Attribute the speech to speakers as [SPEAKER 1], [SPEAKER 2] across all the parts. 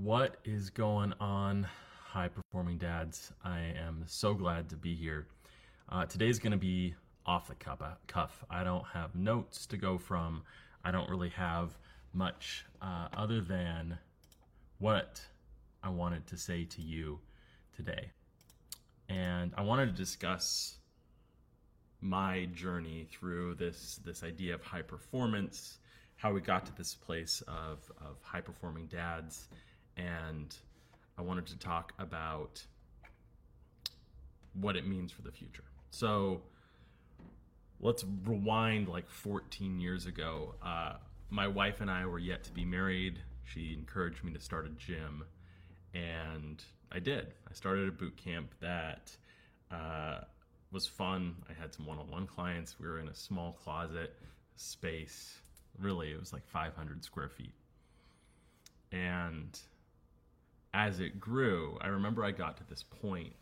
[SPEAKER 1] What is going on, high performing dads? I am so glad to be here. Uh, today's going to be off the cuff. I don't have notes to go from. I don't really have much uh, other than what I wanted to say to you today. And I wanted to discuss my journey through this this idea of high performance, how we got to this place of, of high performing dads, and I wanted to talk about what it means for the future. So let's rewind like 14 years ago. Uh, my wife and I were yet to be married. She encouraged me to start a gym, and I did. I started a boot camp that uh, was fun. I had some one-on-one clients. We were in a small closet space. Really, it was like 500 square feet. And as it grew, I remember I got to this point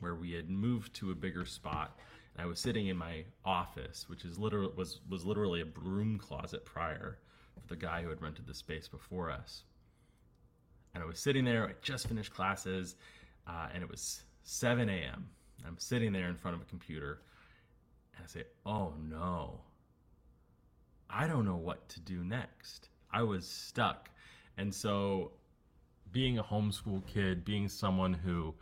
[SPEAKER 1] where we had moved to a bigger spot. And I was sitting in my office, which is literally was was literally a broom closet prior for the guy who had rented the space before us. And I was sitting there. I just finished classes, uh, and it was 7 a.m. I'm sitting there in front of a computer, and I say, "Oh no, I don't know what to do next." I was stuck, and so being a homeschool kid, being someone who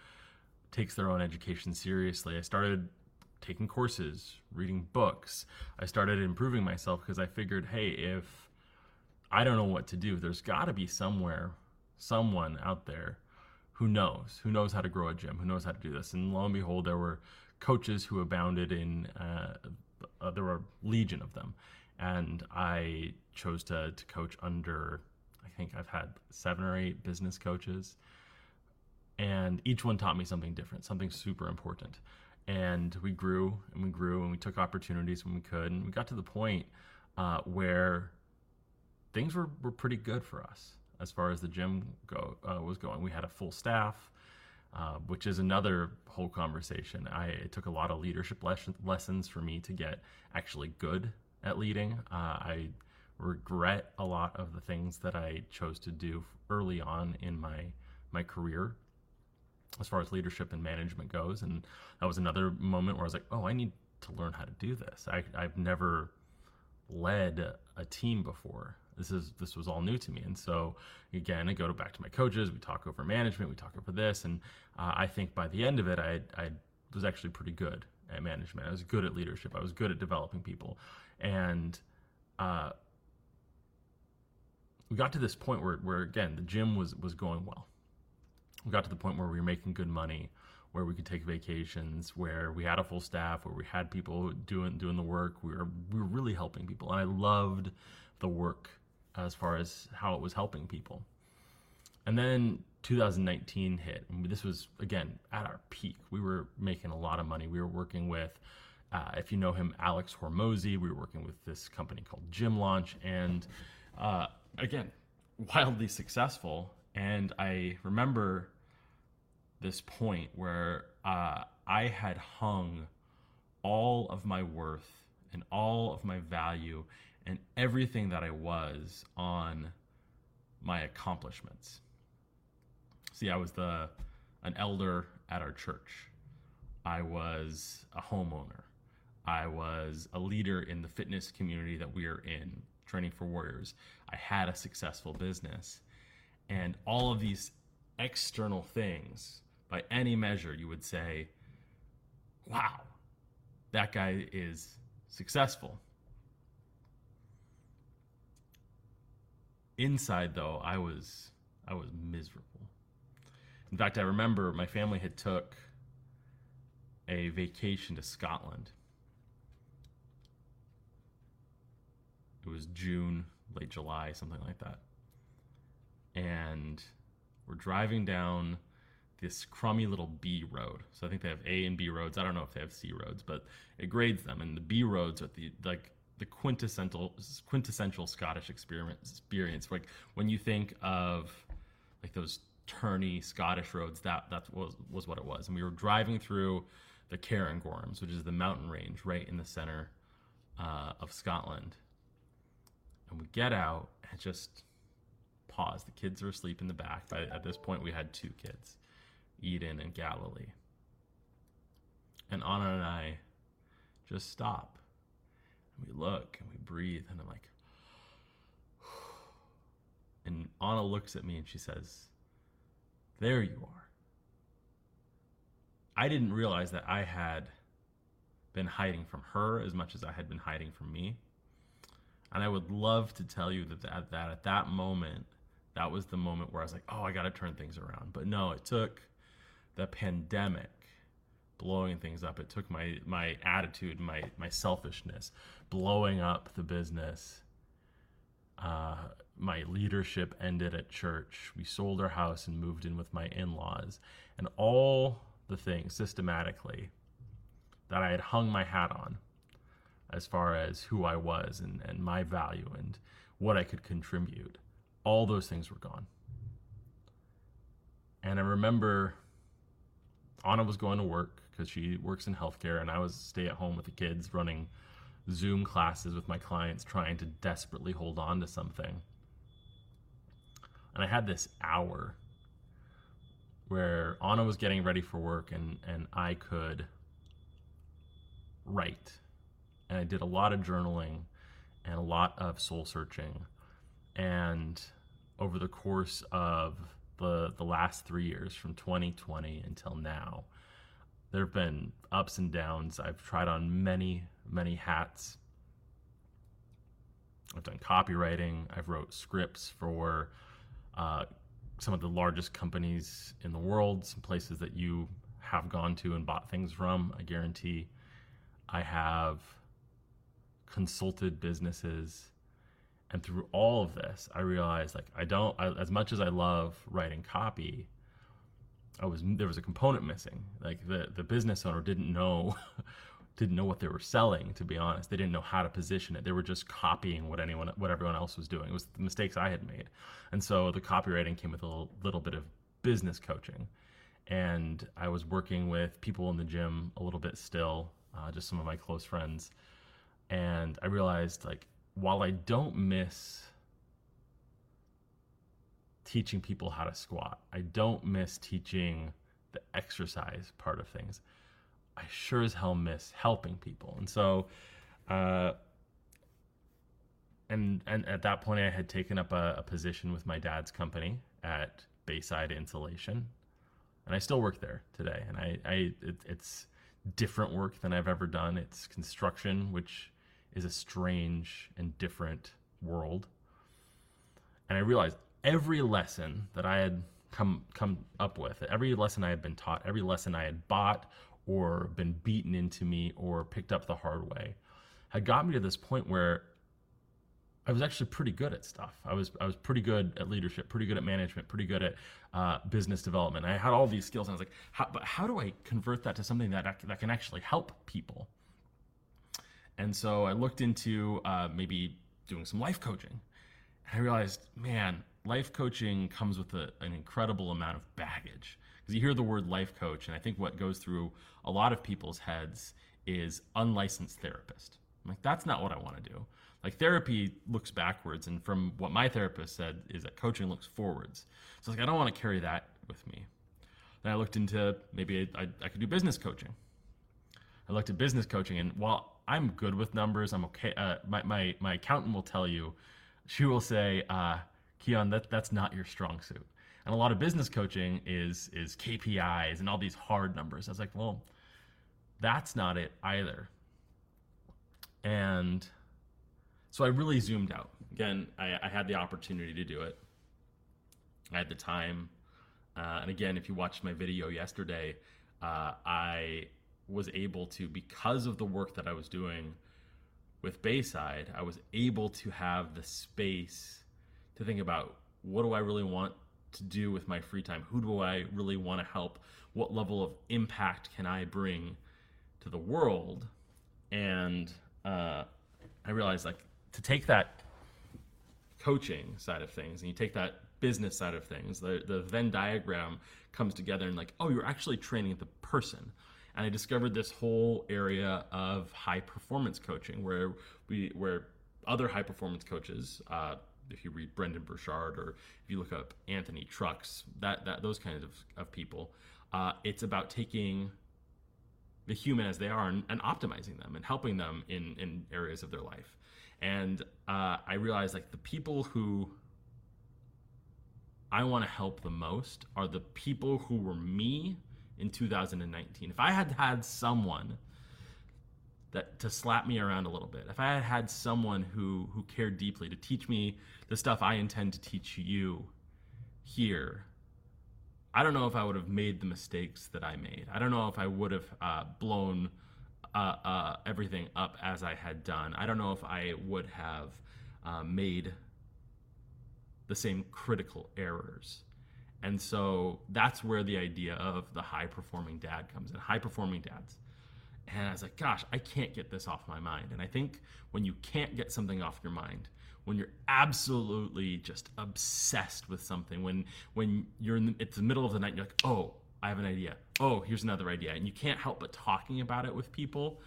[SPEAKER 1] takes their own education seriously, I started taking courses, reading books. I started improving myself because I figured, hey, if I don't know what to do, there's got to be somewhere, someone out there who knows, who knows how to grow a gym, who knows how to do this. And lo and behold, there were coaches who abounded in, uh, uh, there were a legion of them. And I chose to, to coach under think I've had seven or eight business coaches, and each one taught me something different, something super important. And we grew and we grew and we took opportunities when we could, and we got to the point uh, where things were, were pretty good for us as far as the gym go uh, was going. We had a full staff. Uh, which is another whole conversation. I it took a lot of leadership les- lessons for me to get actually good at leading. Uh, I regret a lot of the things that I chose to do early on in my my career as far as leadership and management goes. And that was another moment where I was like oh I need to learn how to do this. I, I've never led a team before. This is this was all new to me. And so again I go back to my coaches. We talk over management. We talk over this. And uh, I think by the end of it I, I was actually pretty good at management. I was good at leadership. I was good at developing people. And uh, we got to this point where, where again the gym was was going well. We got to the point where we were making good money, where we could take vacations, where we had a full staff, where we had people doing doing the work. We were we were really helping people, and I loved the work as far as how it was helping people. And then 2019 hit, and this was again at our peak. We were making a lot of money. We were working with. Uh, if you know him, Alex Hormozi, we were working with this company called Gym Launch, and uh, again, wildly successful. And I remember this point where uh, I had hung all of my worth and all of my value and everything that I was on my accomplishments. See, I was the an elder at our church. I was a homeowner. I was a leader in the fitness community that we are in training for warriors. I had a successful business. And all of these external things, by any measure, you would say, wow, that guy is successful. Inside though, I was I was miserable. In fact, I remember my family had took a vacation to Scotland it was June, late July, something like that. And we're driving down this crummy little B road. So I think they have A and B roads. I don't know if they have C roads, but it grades them. And the B roads are the like the quintessential quintessential Scottish experience. Like when you think of like those turny Scottish roads, that that was was what it was. And we were driving through the Cairngorms, which is the mountain range right in the center uh, of Scotland and we get out and just pause. The kids are asleep in the back. By, at this point, we had two kids, Eden and Galilee. And Anna and I just stop. And we look and we breathe. And I'm like, and Anna looks at me and she says, There you are. I didn't realize that I had been hiding from her as much as I had been hiding from me. And I would love to tell you that, that, that at that moment, that was the moment where I was like, oh, I got to turn things around. But no, it took the pandemic blowing things up. It took my my attitude, my my selfishness, blowing up the business. Uh, my leadership ended at church. We sold our house and moved in with my in-laws, and all the things systematically that I had hung my hat on as far as who I was and, and my value and what I could contribute. All those things were gone. And I remember Anna was going to work because she works in healthcare, and I was stay at home with the kids running Zoom classes with my clients, trying to desperately hold on to something. And I had this hour where Anna was getting ready for work, and, and I could write and I did a lot of journaling and a lot of soul searching. And over the course of the the last three years, from 2020 until now, there have been ups and downs. I've tried on many many hats. I've done copywriting. I've wrote scripts for uh, some of the largest companies in the world, some places that you have gone to and bought things from. I guarantee. I have consulted businesses. And through all of this i realized like i don't I, as much as i love writing copy i was there was a component missing. Like the the business owner didn't know didn't know what they were selling to be honest. They didn't know how to position it. They were just copying what anyone what everyone else was doing. It was the mistakes i had made. And so the copywriting came with a little, little bit of business coaching. And i was working with people in the gym a little bit still uh, just some of my close friends and I realized like while I don't miss teaching people how to squat, I don't miss teaching the exercise part of things. I sure as hell miss helping people. And so, uh, and and at that point, I had taken up a, a position with my dad's company at Bayside Insulation, and I still work there today. And I, I it, it's different work than I've ever done. It's construction, which is a strange and different world. And I realized every lesson that I had come come up with, every lesson I had been taught, every lesson I had bought or been beaten into me or picked up the hard way, had got me to this point where I was actually pretty good at stuff. I was I was pretty good at leadership, pretty good at management, pretty good at uh, business development. I had all these skills, and I was like, how, but how do I convert that to something that that can actually help people? And so I looked into uh, maybe doing some life coaching. And I realized, man, life coaching comes with a, an incredible amount of baggage. Because you hear the word life coach, and I think what goes through a lot of people's heads is unlicensed therapist. I'm like, that's not what I want to do. Like therapy looks backwards, and from what my therapist said is that coaching looks forwards. So I like, I don't want to carry that with me. Then I looked into maybe I, I could do business coaching. I looked at business coaching, and while I'm good with numbers. I'm okay. Uh, my, my, my accountant will tell you, she will say, uh, Keon, that, that's not your strong suit. And a lot of business coaching is, is KPIs and all these hard numbers. I was like, well, that's not it either. And so I really zoomed out. Again, I, I had the opportunity to do it. I had the time. Uh, and again, if you watched my video yesterday, uh, I was able to, because of the work that I was doing with Bayside, I was able to have the space to think about what do I really want to do with my free time? Who do I really want to help? What level of impact can I bring to the world? And uh, I realized like to take that coaching side of things and you take that business side of things, the, the Venn diagram comes together and like, oh, you're actually training the person and I discovered this whole area of high performance coaching where we where other high performance coaches, uh, if you read Brendon Burchard or if you look up Anthony Trucks, that that those kinds of, of people, uh, it's about taking the human as they are and, and, optimizing them and helping them in in areas of their life. And uh, I realized like the people who I want to help the most are the people who were me in 2019. If I had had someone that to slap me around a little bit, if I had had someone who who cared deeply to teach me the stuff I intend to teach you here, I don't know if I would have made the mistakes that I made. I don't know if I would have uh, blown uh, uh, everything up as I had done. I don't know if I would have uh, made the same critical errors. And so that's where the idea of the high performing dad comes in. High performing dads. And I was like, gosh, I can't get this off my mind. And I think when you can't get something off your mind, when you're absolutely just obsessed with something, when when you're in the, it's the middle of the night, you're like, oh, I have an idea. Oh, here's another idea, and you can't help but talking about it with people.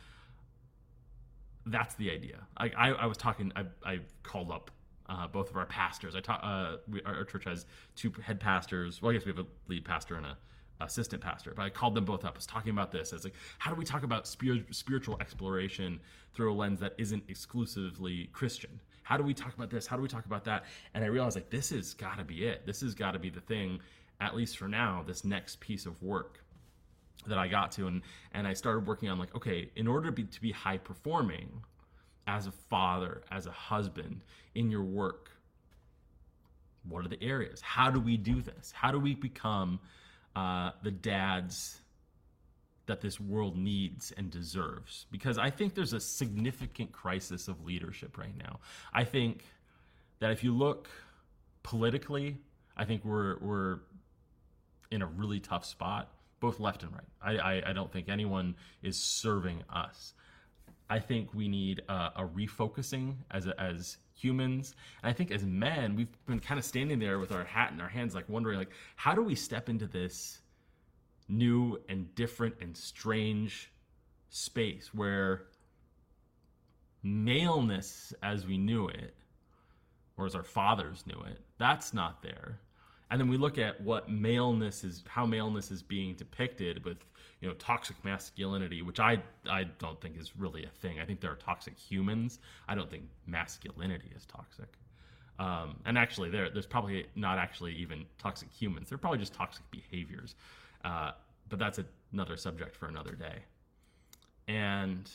[SPEAKER 1] That's the idea. I, I, I was talking. I, I called up uh, both of our pastors. I taught uh, we, our, our, church has two head pastors. Well, I guess we have a lead pastor and a assistant pastor, but I called them both up. I was talking about this. I was like, how do we talk about spirit, spiritual exploration through a lens that isn't exclusively Christian? How do we talk about this? How do we talk about that? And I realized like this has got to be it. This has got to be the thing, at least for now. This next piece of work that I got to, and and I started working on like, okay, in order to be to be high performing as a father, as a husband in your work, what are the areas? How do we do this? How do we become uh, the dads that this world needs and deserves. Because I think there's a significant crisis of leadership right now. I think that if you look politically, I think we're we're in a really tough spot, both left and right. I, I, I don't think anyone is serving us. I think we need a, a refocusing as a, as humans. And I think as men, we've been kind of standing there with our hat in our hands, like wondering, like, how do we step into this new and different and strange space where maleness as we knew it, or as our fathers knew it, that's not there. And then we look at what maleness is, how maleness is being depicted with, you know, toxic masculinity, which I I don't think is really a thing. I think there are toxic humans. I don't think masculinity is toxic. Um, and actually, there there's probably not actually even toxic humans. They're probably just toxic behaviors. Uh, but that's another subject for another day. And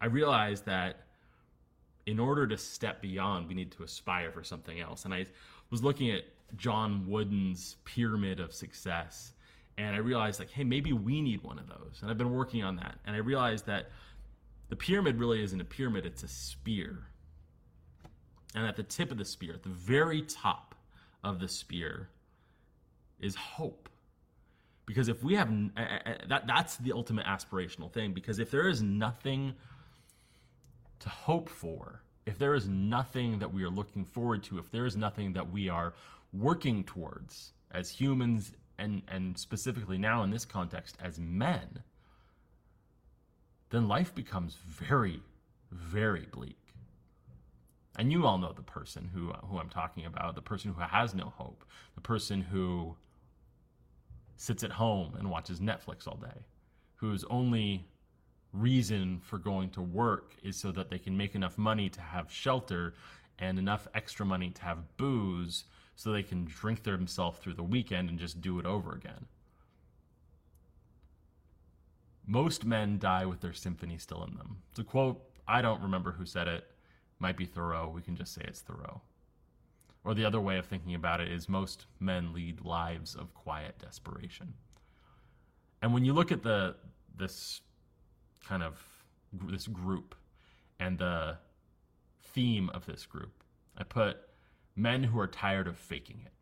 [SPEAKER 1] I realized that in order to step beyond, we need to aspire for something else. And I was looking at John Wooden's pyramid of success. And I realized, like, hey, maybe we need one of those. And I've been working on that. And I realized that the pyramid really isn't a pyramid, it's a spear. And at the tip of the spear, at the very top of the spear, is hope. Because if we have that, that's the ultimate aspirational thing. Because if there is nothing to hope for, if there is nothing that we are looking forward to, if there is nothing that we are working towards as humans and and specifically now in this context as men then life becomes very very bleak. And you all know the person who who I'm talking about the person who has no hope the person who sits at home and watches Netflix all day whose only reason for going to work is so that they can make enough money to have shelter and enough extra money to have booze so they can drink themselves through the weekend and just do it over again. Most men die with their symphony still in them. It's a quote, I don't remember who said it. Might be Thoreau. We can just say it's Thoreau. Or the other way of thinking about it is most men lead lives of quiet desperation. And when you look at the this kind of this group and the theme of this group, I put men who are tired of faking it.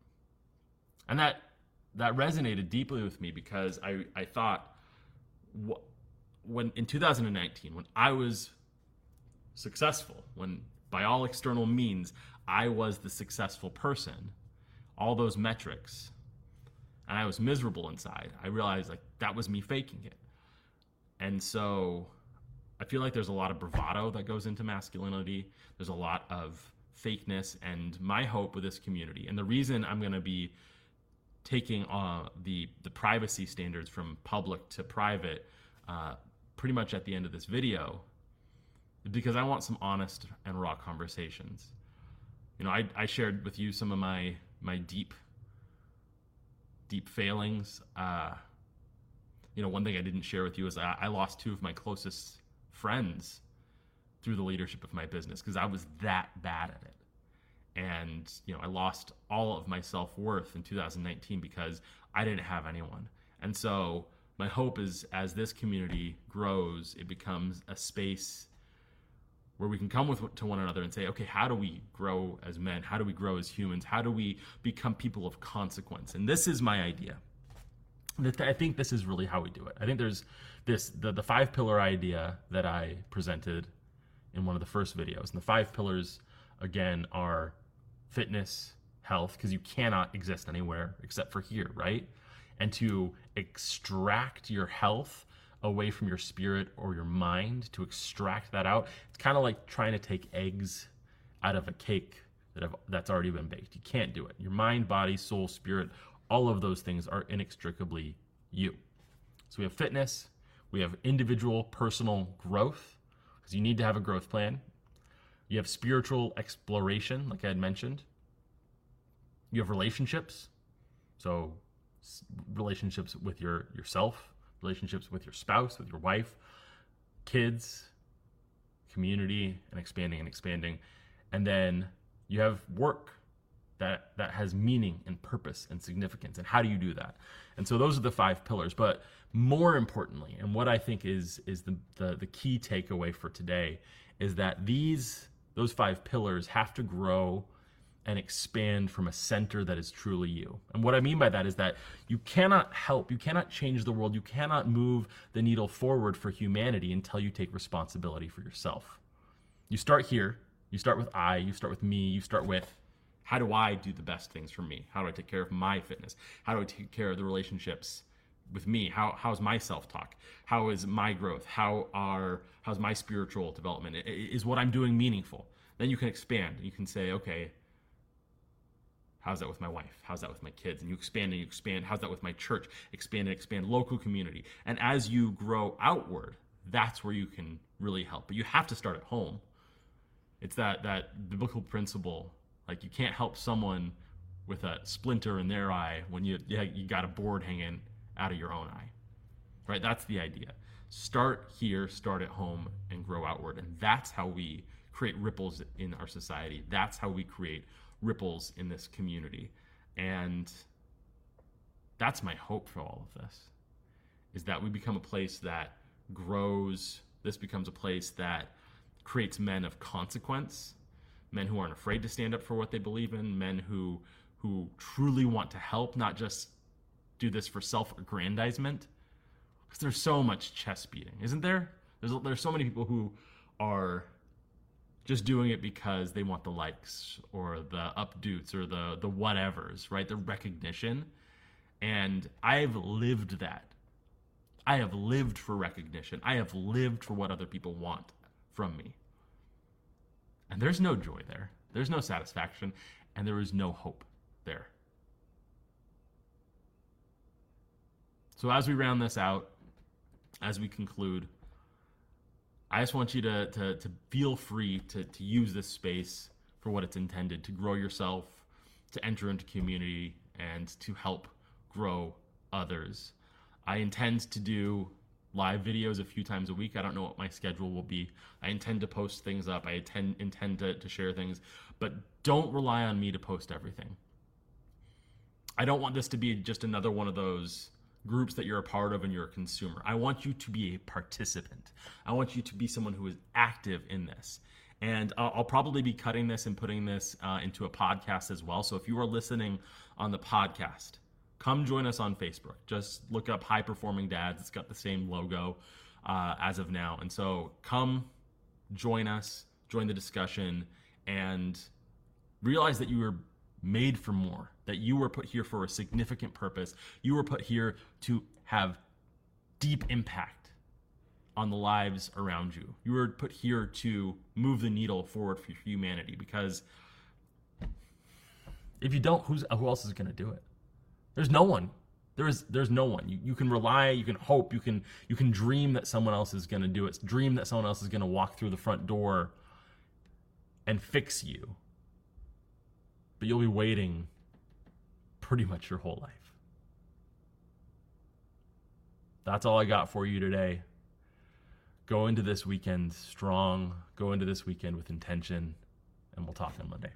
[SPEAKER 1] And that that resonated deeply with me because I, I thought when in 2019 when I was successful when by all external means I was the successful person all those metrics and I was miserable inside I realized like that was me faking it and so I feel like there's a lot of bravado that goes into masculinity there's a lot of fakeness and my hope with this community. And the reason I'm going to be taking uh, the the privacy standards from public to private uh, pretty much at the end of this video because I want some honest and raw conversations. You know, I, I shared with you some of my my deep deep failings. Uh, you know, one thing I didn't share with you is I, I lost two of my closest friends through the leadership of my business because I was that bad at it. And, you know, I lost all of my self worth in 2019 because I didn't have anyone. And so, my hope is as this community grows, it becomes a space where we can come with to one another and say, okay, how do we grow as men? How do we grow as humans? How do we become people of consequence? And this is my idea. I think this is really how we do it. I think there's this the, the five pillar idea that I presented in one of the first videos. And the five pillars again are fitness, health, because you cannot exist anywhere except for here, right? And to extract your health away from your spirit or your mind to extract that out. It's kind of like trying to take eggs out of a cake that have, that's already been baked. You can't do it. Your mind, body, soul, spirit, all of those things are inextricably you. So we have fitness, we have individual personal growth because you need to have a growth plan. You have spiritual exploration, like I had mentioned. You have relationships, so relationships with your yourself, relationships with your spouse, with your wife, kids, community, and expanding and expanding. And then you have work that that has meaning and purpose and significance. And how do you do that? And so those are the five pillars. But more importantly, and what I think is is the the, the key takeaway for today is that these those five pillars have to grow and expand from a center that is truly you. And what I mean by that is that you cannot help, you cannot change the world, you cannot move the needle forward for humanity until you take responsibility for yourself. You start here, you start with I, you start with me, you start with how do I do the best things for me? How do I take care of my fitness? How do I take care of the relationships with me? How how's my self-talk? How is my growth? How are how's my spiritual development? Is what I'm doing meaningful? Then you can expand. You can say, okay, How's that with my wife? How's that with my kids? And you expand and you expand. How's that with my church? Expand and expand local community. And as you grow outward, that's where you can really help. But you have to start at home. It's that that biblical principle. Like you can't help someone with a splinter in their eye when you you got a board hanging out of your own eye. Right? That's the idea. Start here, start at home, and grow outward. And that's how we create ripples in our society. That's how we create ripples in this community. And that's my hope for all of this is that we become a place that grows. This becomes a place that creates men of consequence, men who aren't afraid to stand up for what they believe in, men who who truly want to help, not just do this for self-aggrandizement. Because there's so much chest beating, isn't there? There's there's so many people who are just doing it because they want the likes or the updoots or the the whatevers, right? The recognition. And I've lived that. I have lived for recognition. I have lived for what other people want from me. And there's no joy there. There's no satisfaction and there is no hope there. So as we round this out, as we conclude, I just want you to, to, to feel free to, to use this space for what it's intended to grow yourself, to enter into community, and to help grow others. I intend to do live videos a few times a week. I don't know what my schedule will be. I intend to post things up, I intend, intend to, to share things, but don't rely on me to post everything. I don't want this to be just another one of those groups that you're a part of and you're a consumer. I want you to be a participant. I want you to be someone who is active in this. And uh, I'll probably be cutting this and putting this uh, into a podcast as well. So if you are listening on the podcast, come join us on Facebook. Just look up High Performing Dads. It's got the same logo uh, as of now. And so come join us, join the discussion, and realize that you are made for more, that you were put here for a significant purpose. You were put here to have deep impact on the lives around you. You were put here to move the needle forward for humanity because
[SPEAKER 2] If you don't, who's who else is going to do it? There's no one. There is there's no one. You, you can rely, you can hope, you can you can dream that someone else is going to do it. Dream that someone else is going to walk through the front door and fix you. But you'll be waiting pretty much your whole life. That's all I got for you today. Go into this weekend strong, go into this weekend with intention, and we'll talk on Monday.